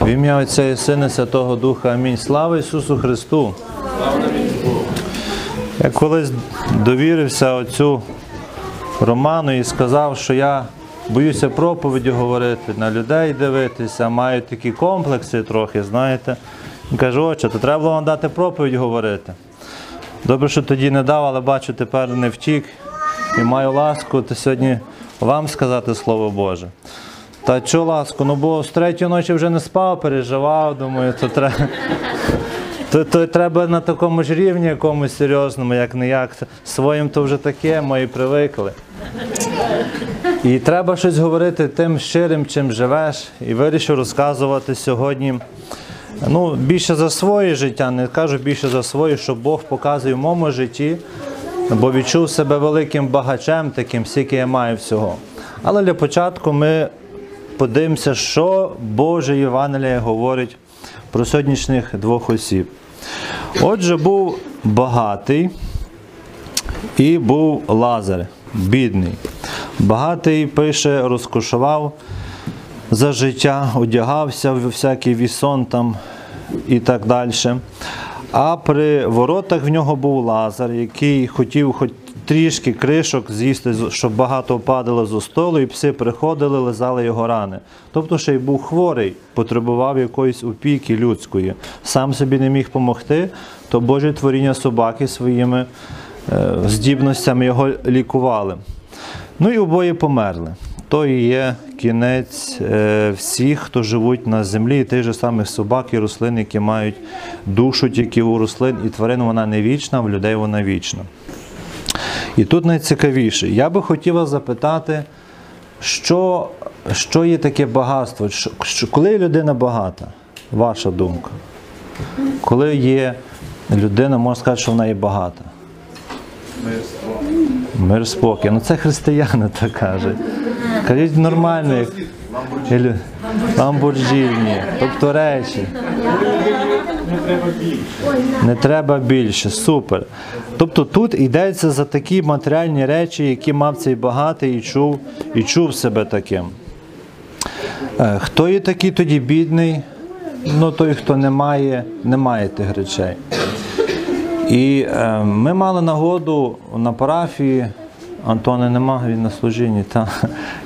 В ім'я Отця і Сина Святого Духа. Амінь. Слава Ісусу Христу! Я колись довірився оцю Роману і сказав, що я боюся проповіді говорити, на людей дивитися, маю такі комплекси трохи, знаєте. Він каже, отче, то треба було вам дати проповідь говорити. Добре, що тоді не дав, але бачу, тепер не втік і маю ласку, сьогодні вам сказати Слово Боже. Та що ласку? Ну бо з третьої ночі вже не спав, переживав, думаю, то треба. То, то треба на такому ж рівні якомусь серйозному, як не як. Своїм то вже таке, мої привикли. І треба щось говорити тим щирим, чим живеш. І вирішив розказувати сьогодні. Ну, більше за своє життя, не кажу більше за своє, що Бог показує в моєму житті, бо відчув себе великим багачем, таким, скільки я маю всього. Але для початку ми подивимося, що Боже Євангеліє говорить про сьогоднішніх двох осіб. Отже, був багатий і був Лазар, бідний. Багатий пише, розкошував за життя, одягався в всякий вісон там і так далі. А при воротах в нього був Лазар, який хотів хоч трішки кришок з'їсти, щоб багато падало зо столу, і пси приходили, лизали його рани. Тобто ще й був хворий, потребував якоїсь опіки людської. Сам собі не міг допомогти, то Боже творіння собаки своїми е, здібностями його лікували. Ну і обоє померли. То і є кінець е, всіх, хто живуть на землі, і тих же самих собак і рослин, які мають душу тільки у рослин, і тварин вона не вічна, в людей вона вічна. І тут найцікавіше, я би хотіла запитати, що, що є таке багатство? Що, коли людина багата? Ваша думка? Коли є людина, можна сказати, що вона є багата? Мир спокій. Ну це християни так кажуть. Кажіть нормально, Ламборджіні, тобто речі. Не треба більше, супер. Тобто тут йдеться за такі матеріальні речі, які мав цей багатий і чув, і чув себе таким. Е, Хто є такий тоді бідний? Ну той, хто не має, не має тих речей. І е, ми мали нагоду на парафії, Антона нема, він на служінні, та,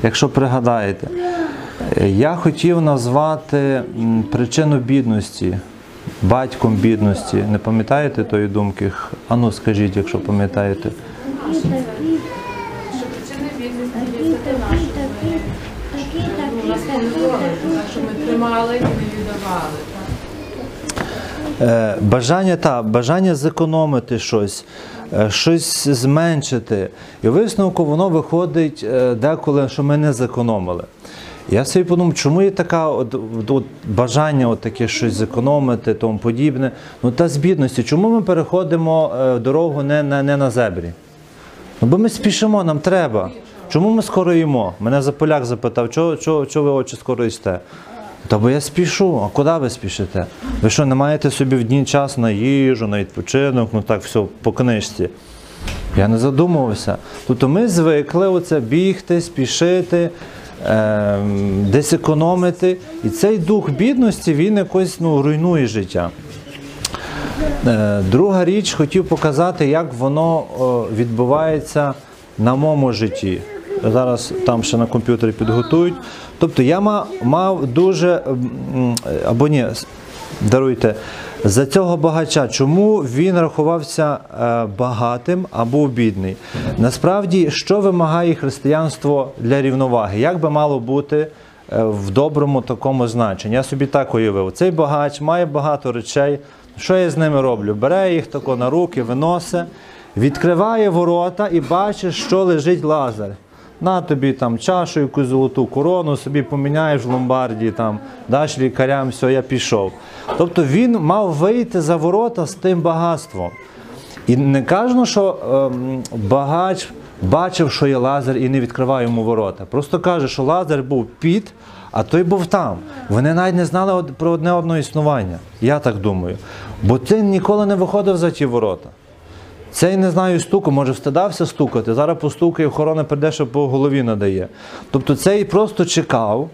якщо пригадаєте, Е, я хотів назвати причину бідності, батьком бідності. Не пам'ятаєте тої думки? Ану, скажіть, якщо пам'ятаєте. Тримали і не. Е, Бажання та бажання зекономити щось, е, щось зменшити. І висновку воно виходить е, деколи, що ми не зекономили. Я собі подумав, чому є така от, от, бажання от таке щось зекономити, тому подібне. Ну та з бідності, чому ми переходимо е, дорогу не на, не на зебрі? Ну, бо ми спішимо, нам треба. Чому ми скоро їмо? Мене за поляк запитав, чого, чого, чого ви очі скоро їсте? Та бо я спішу, а куди ви спішите? Ви що, не маєте собі в дні час на їжу, на відпочинок, ну так все по книжці. Я не задумувався. Тобто ми звикли оце бігти, спішити, десь економити. І цей дух бідності він якось ну, руйнує життя. Е, Друга річ, хотів показати, як воно відбувається на моєму житті. Зараз там ще на комп'ютері підготують. Тобто я мав дуже або ні, даруйте, за цього багача, чому він рахувався е, багатим а був бідний? Насправді, що вимагає християнство для рівноваги? Як би мало бути е, в доброму такому значенні? Я собі так уявив. Цей багач має багато речей. Що я з ними роблю? Бере їх тако на руки, виносить, відкриває ворота і бачить, що лежить лазар. На тобі там чашу, якусь золоту корону, собі поміняєш в ломбарді, там, даш лікарям, все, я пішов. Тобто він мав вийти за ворота з тим багатством. І не кажемо, що ем, багач бачив, що є лазар і не відкриває йому ворота. Просто каже, що лазар був під, а той був там. Вони навіть не знали про одне одне існування. Я так думаю. Бо ти ніколи не виходив за ті ворота. Цей не знаю стуку, може встидався стукати. Зараз постукає, охорона прийде, що по голові надає. Тобто цей просто чекав,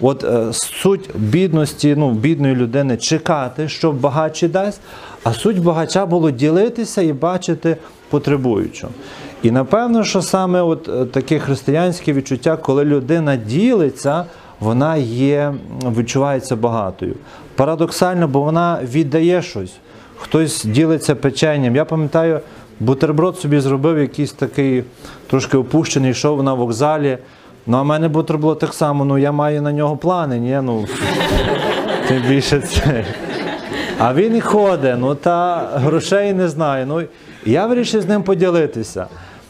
От е, суть бідності, ну, бідної людини чекати, що багатший дасть, а суть багача було ділитися і бачити потребуючого. І напевно, що саме от е, таке християнське відчуття, коли людина ділиться, вона є, відчувається багатою. Парадоксально, бо вона віддає щось. Хтось ділиться печенням. Я пам'ятаю, бутерброд собі зробив якийсь такий трошки опущений, йшов на вокзалі. Ну, а в мене бутерброд так само, ну я маю на нього плани, ні? Ну, тим більше це. А він і ходить, ну та грошей не знає. Ну, я вирішив з ним поділитися.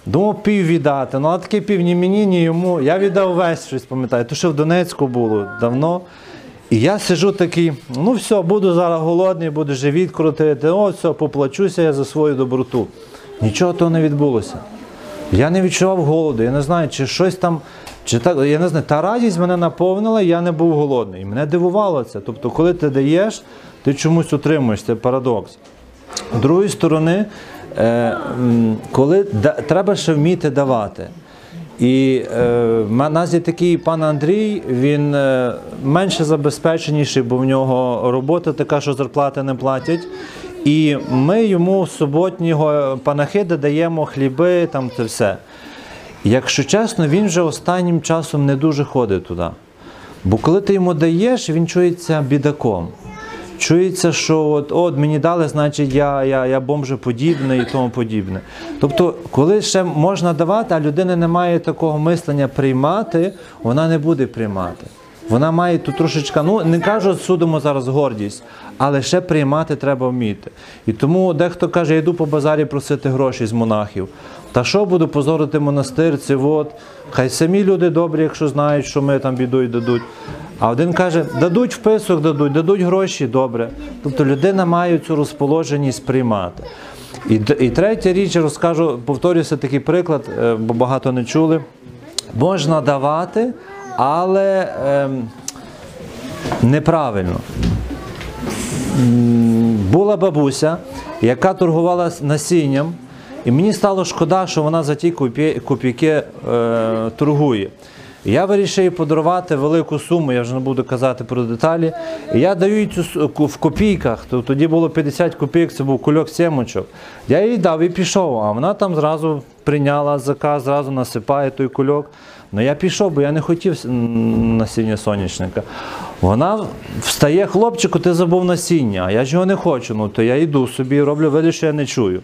Думав пів віддати, ну а таке пів ні мені, ні йому. Я віддав весь щось, пам'ятаю. То ще в Донецьку було давно. І я сижу такий, ну все, буду зараз голодний, буду живіт крутити, о, все, поплачуся я за свою доброту. Нічого того не відбулося. Я не відчував голоду, я не знаю, чи щось там, чи так, я не знаю, та радість мене наповнила, я не був голодний. І мене дивувало це. Тобто, коли ти даєш, ти чомусь отримуєш, це парадокс. З другої сторони, е, коли треба ще вміти давати. І е, нас є такий пан Андрій, він е, менше забезпеченіший, бо в нього робота така, що зарплати не платять. І ми йому суботнього панахида даємо хліби, там це все. Якщо чесно, він вже останнім часом не дуже ходить туди. Бо коли ти йому даєш, він чується бідаком. Чується, що от, от мені дали, значить я, я, я бомжеподібний і тому подібне. Тобто, коли ще можна давати, а людина не має такого мислення приймати, вона не буде приймати. Вона має тут трошечка, ну не кажу, судимо зараз гордість, але ще приймати треба вміти. І тому дехто каже, я йду по базарі просити гроші з монахів. Та що буду позорити монастир, це от. Хай самі люди добрі, якщо знають, що ми там бідою дадуть. А один каже, дадуть вписок, дадуть, дадуть гроші, добре. Тобто людина має цю розположеність приймати. І, і третя річ, розкажу, повторюся такий приклад, е, бо багато не чули. Можна давати, але ем, неправильно. Була бабуся, яка торгувала насінням, і мені стало шкода, що вона за ті копійки е, торгує. Я вирішив їй подарувати велику суму, я вже не буду казати про деталі. Я даю їй цю в копійках, то тоді було 50 копійок, це був кульок сімочок. Я їй дав і пішов, а вона там зразу прийняла заказ, зразу насипає той кульок. Ну я пішов, бо я не хотів насіння сонячника. Вона встає, хлопчику, ти забув насіння, а я ж його не хочу. Ну то я йду собі, роблю вигляд, що я не чую.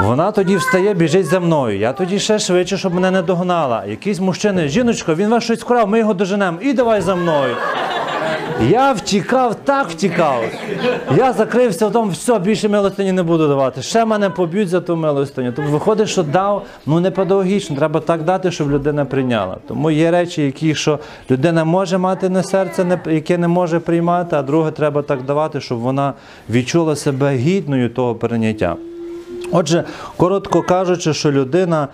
Вона тоді встає, біжить за мною. Я тоді ще швидше, щоб мене не догнала. Якийсь мужчина, жіночко, він вас щось вкрав, ми його доженемо. І давай за мною. Я втікав, так втікав. Я закрився в тому, все, більше милостині не буду давати. Ще мене поб'ють за ту милостиню. Тобто виходить, що дав, ну не педагогічно, треба так дати, щоб людина прийняла. Тому є речі, які що людина може мати на серце, яке не може приймати, а друге треба так давати, щоб вона відчула себе гідною того прийняття. Отже, коротко кажучи, що людина,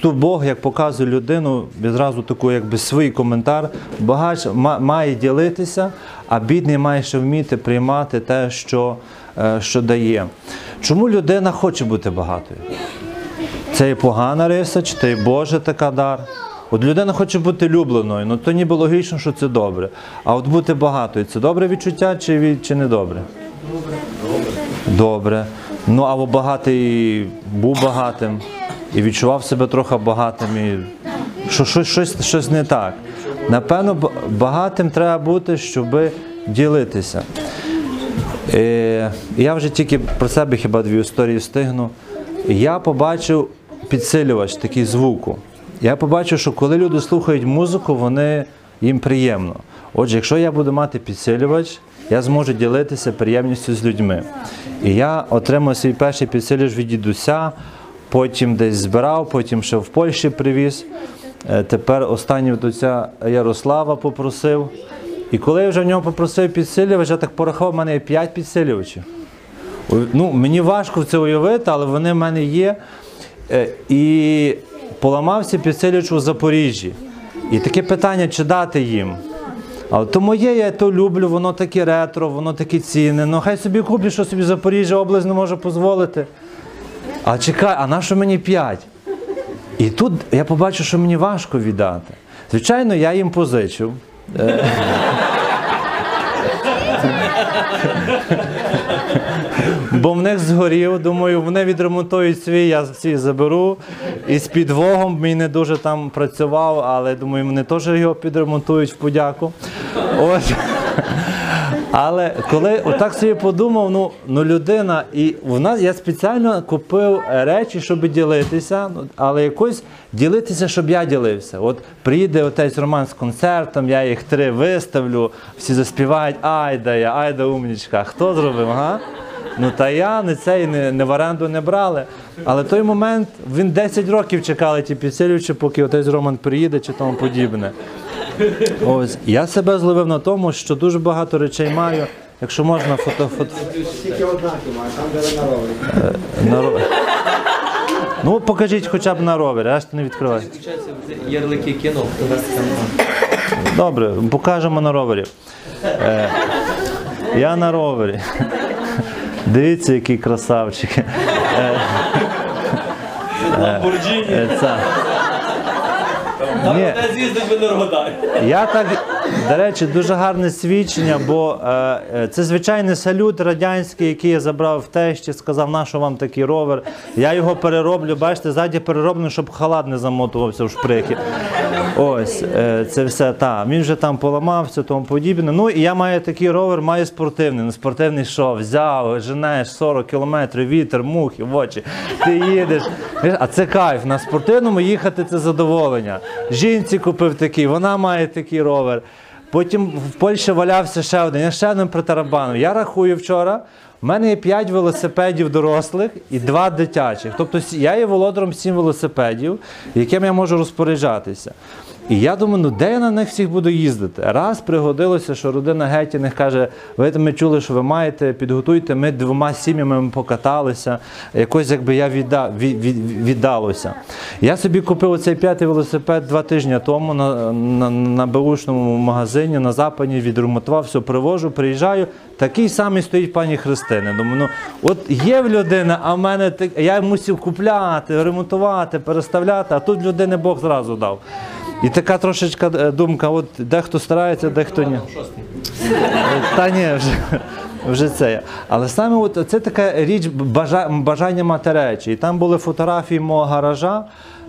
тут Бог, як показує людину, відразу таку, якби свій коментар, багач має ділитися, а бідний має ще вміти приймати те, що, е, що дає. Чому людина хоче бути багатою? Це і погана риса, чи це і Божа така дар. От людина хоче бути любленою, ну то ніби логічно, що це добре. А от бути багатою це добре відчуття чи, чи не добре? Добре. Ну, або багатий був багатим і відчував себе трохи багатим. І що, щось, щось, щось не так. Напевно, багатим треба бути, щоб ділитися. Е, я вже тільки про себе хіба дві історії встигну. Я побачив підсилювач такий звуку. Я побачив, що коли люди слухають музику, вони їм приємно. Отже, якщо я буду мати підсилювач, я зможу ділитися приємністю з людьми. І я отримав свій перший підсилювач від дідуся, потім десь збирав, потім ще в Польщі привіз. Е, Тепер останній отця Ярослава попросив. І коли я вже в нього попросив підсилювач, я так порахував, в мене є 5 підсилювачів. Ну, мені важко це уявити, але вони в мене є. Е, І поламався підсилювач у Запоріжжі. І таке питання, чи дати їм. То моє, я то люблю, воно таке ретро, воно таке цінне. Ну хай собі куплю, що собі Запоріжжя область не може дозволити. А чекай, а на що мені п'ять? І тут я побачу, що мені важко віддати. Звичайно, я їм позичив. Бо в них згорів, думаю, вони відремонтують свій, я свій заберу. І з підвогом мій не дуже там працював, але думаю, вони теж його підремонтують в подяку. Ось. Але коли отак собі подумав, ну, ну людина, і в нас я спеціально купив речі, щоб ділитися, ну, але якось ділитися, щоб я ділився. От приїде отець Роман з концертом, я їх три виставлю, всі заспівають Айда я, айда умнічка. Хто зробив? Ага? Ну та я не цей не, не в оренду не брали. Але той момент він 10 років чекали ті підсилюючи, поки отець Роман приїде чи тому подібне. Ось я себе зловив на тому, що дуже багато речей маю. Якщо можна фото, фото Тільки однакі має, там де на ровері. на Ну покажіть хоча б на ровері, решта не відкривай. Ярлики кинув. Добре, покажемо на ровері. Е, я на ровері. Дивіться, який красавчик. Е, е, це. Ні, з'їздить в Енергодар? Я так, до речі, дуже гарне свідчення, бо е, е, це звичайний салют радянський, який я забрав в тещі, сказав, на що вам такий ровер. Я його перероблю, бачите, ззаді перероблю, щоб халат не замотувався в шприхи. Ось, е, це все так. Він вже там поламався, тому подібне. Ну і я маю такий ровер, маю спортивний. Ну, спортивний що, взяв, женеш 40 кілометрів, вітер, мухи в очі. Ти їдеш. А це кайф. На спортивному їхати це задоволення. Жінці купив такий, вона має такий ровер. Потім в Польщі валявся ще один, я ще один протарабанив. Я рахую вчора. У мене є 5 велосипедів дорослих і 2 дитячих. Тобто я є володаром 7 велосипедів, яким я можу розпоряджатися. І я думаю, ну де я на них всіх буду їздити? Раз пригодилося, що родина Гетіних каже, ви ми чули, що ви маєте, підготуйте, ми двома сім'ями покаталися. Якось якби я відда, від, від, віддалося. Я собі купив оцей п'ятий велосипед два тижні тому на, на, на беушному магазині на западі, відремонтував, все привожу, приїжджаю. Такий самий стоїть пані Христини. Думаю, ну от є в людини, а в мене так- я мусив купляти, ремонтувати, переставляти, а тут людини Бог зразу дав. І така трошечка е, думка: от дехто старається, дехто ні. Та ні, вже, вже це. Але саме от це така річ бажання мати речі. І там були фотографії мого гаража,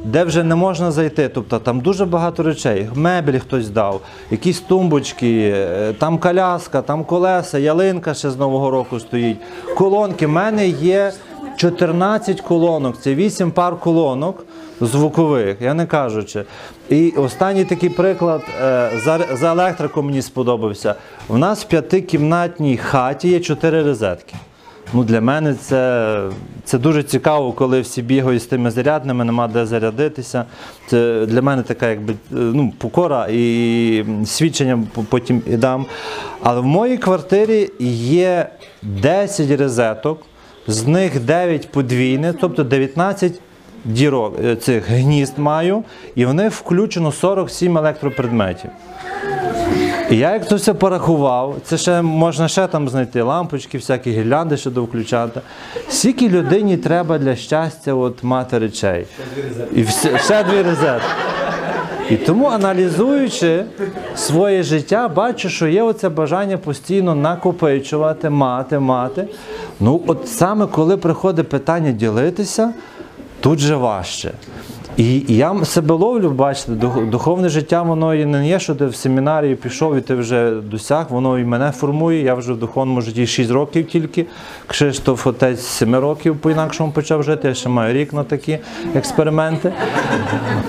де вже не можна зайти. Тобто там дуже багато речей. Мебель хтось дав, якісь тумбочки, е, там коляска, там колеса, ялинка ще з Нового року стоїть. Колонки. У мене є 14 колонок, це 8 пар колонок звукових, я не кажучи. І останній такий приклад е, за, електрику мені сподобався. У нас в п'ятикімнатній хаті є 4 розетки. Ну, для мене це, це дуже цікаво, коли всі бігають з тими зарядними, нема де зарядитися. Це для мене така якби, е, ну, покора і свідчення потім і дам. Але в моїй квартирі є 10 розеток, з них 9 подвійних, тобто 19 дірок е, цих гнізд маю, і в них включено 47 електропредметів. І я як то все порахував, це ще можна ще там знайти лампочки, всякі гірлянди ще довключати. Скільки людині треба для щастя от, мати речей? І все, ще дві розетки. І тому, аналізуючи своє життя, бачу, що є оце бажання постійно накопичувати, мати, мати. Ну, от саме коли приходить питання ділитися, тут же важче. І я себе ловлю, бачите, духовне життя, воно і не є, що ти в семінарії пішов і ти вже досяг, воно і мене формує. Я вже в духовному житті 6 років тільки. Кшиштоф отець 7 років по-інакшому почав жити. Я ще маю рік на такі експерименти.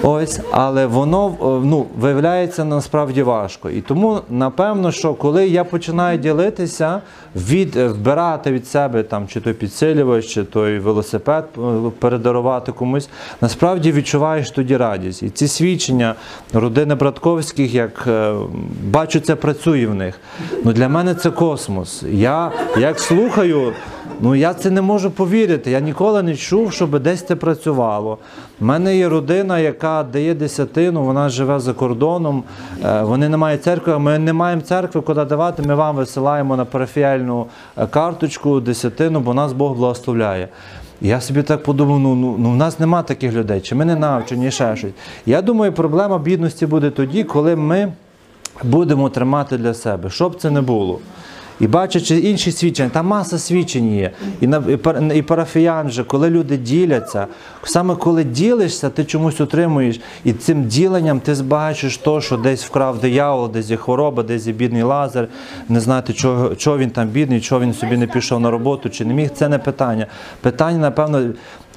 Ось, але воно е, ну, виявляється насправді важко. І тому, напевно, що коли я починаю ділитися, від, е, вбирати від себе там, чи той підсилювач, чи той велосипед е, передарувати комусь, насправді відчуваєш тоді радість. І ці свідчення родини Братковських, як е, бачу, це працює в них. Ну, для мене це космос. Я як слухаю. Ну я це не можу повірити. Я ніколи не чув, щоб десь це працювало. У мене є родина, яка дає десятину, вона живе за кордоном. е, Вони не мають церкви. Ми не маємо церкви, куди давати. Ми вам висилаємо на парафіальну е, карточку десятину, бо нас Бог благословляє. Я собі так подумав, ну, ну, ну в нас нема таких людей, чи ми не навчені, ще щось. Я думаю, проблема бідності буде тоді, коли ми будемо тримати для себе, щоб це не було. І бачачи інші свідчення, там маса свідчень є. І, на, і, пар- і парафіян же, коли люди діляться, саме коли ділишся, ти чомусь отримуєш, і цим діленням ти збагачиш то, що десь вкрав диявол, десь є хвороба, десь є бідний лазар, не знати, чого, чого він там бідний, чого він собі не пішов на роботу, чи не міг. Це не питання. Питання, напевно,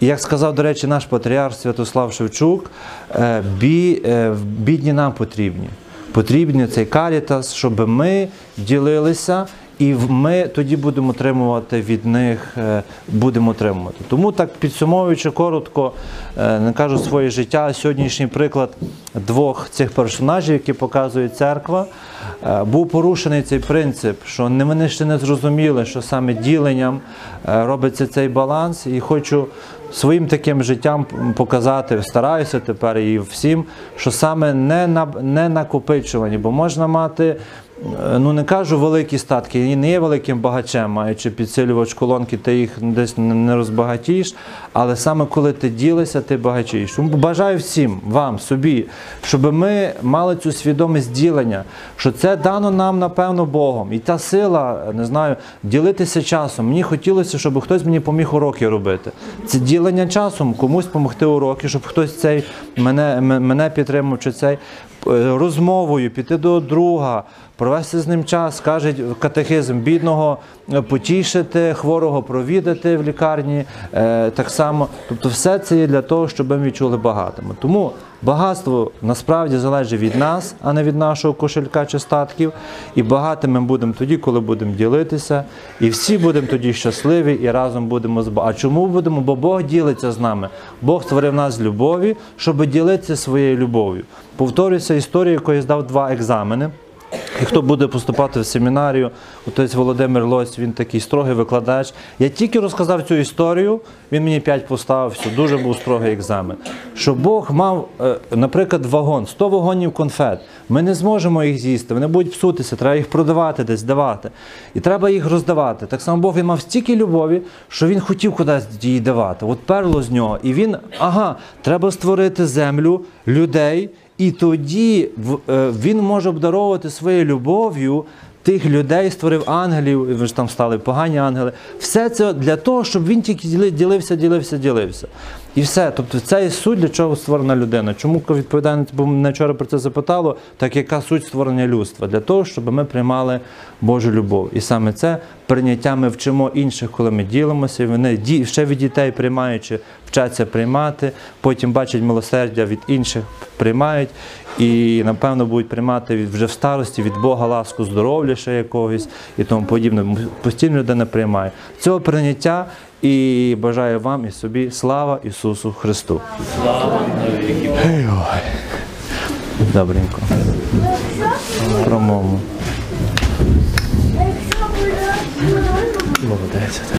як сказав, до речі, наш патріарх Святослав Шевчук, е, бі, е, бідні нам потрібні. Потрібний цей карітас, щоб ми ділилися, і ми тоді будемо отримувати від них, е, будемо отримувати. Тому так підсумовуючи коротко, е, не кажу своє життя. Сьогоднішній приклад двох цих персонажів, які показує церква, е, був порушений цей принцип, що вони ще не зрозуміли, що саме діленням робиться цей баланс, і хочу своїм таким життям показати, стараюся тепер і всім, що саме не на не накопичувані, бо можна мати. Е, Ну не кажу великі статки, і не є великим багачем, маючи підсилювач колонки, ти їх десь не розбагатієш. Але саме коли ти ділишся, ти багатієш. Бажаю всім, вам, собі, щоб ми мали цю свідомість ділення, що це дано нам, напевно, Богом. І та сила, не знаю, ділитися часом. Мені хотілося, щоб хтось мені поміг уроки робити. Це ділення часом, комусь допомогти уроки, щоб хтось цей мене, мене підтримав, чи цей розмовою, піти до друга, провести з ним час, каже катехизм бідного, е, потішити, хворого провідати в лікарні. е, Так само, тобто, все це є для того, щоб ми відчули багатими. Тому багатство насправді залежить від нас, а не від нашого кошелька чи статків. І багатими будемо тоді, коли будемо ділитися. І всі будемо тоді щасливі і разом будемо з. А чому будемо? Бо Бог ділиться з нами. Бог створив нас з любові, щоб ділитися своєю любов'ю. Повторюся історію, якої здав два екзамени. І хто буде поступати в семінарію, отець Володимир Лось, він такий строгий викладач. Я тільки розказав цю історію, він мені 5 поставив, все, дуже був строгий екзамен. Що Бог мав, е, наприклад, вагон, 100 вагонів конфет. Ми не зможемо їх з'їсти, вони будуть псутися, треба їх продавати десь, давати. І треба їх роздавати. Так само Бог він мав стільки любові, що він хотів кудись її давати. От перло з нього. І він, ага, треба створити землю, людей. І тоді е, він може обдаровувати своєю любов'ю тих людей, створив ангелів, ви ж там стали погані ангели. Все це для того, щоб він тільки діли- ділився, ділився, ділився. І все. Тобто це і суть, для чого створена людина. Чому відповідає, бо мене вчора про це запитало, так яка суть створення людства? Для того, щоб ми приймали Божу любов. І саме це прийняття ми вчимо інших, коли ми ділимося, і вони ще від дітей приймаючи, вчаться приймати, потім бачать милосердя від інших, приймають і напевно будуть приймати від вже в старості від Бога ласку здоров'я ще якогось і тому подібне. Постійно людина приймає цього прийняття. І бажаю вам і собі слава Ісусу Христу. Слава. Добренько. Промову. Молодець.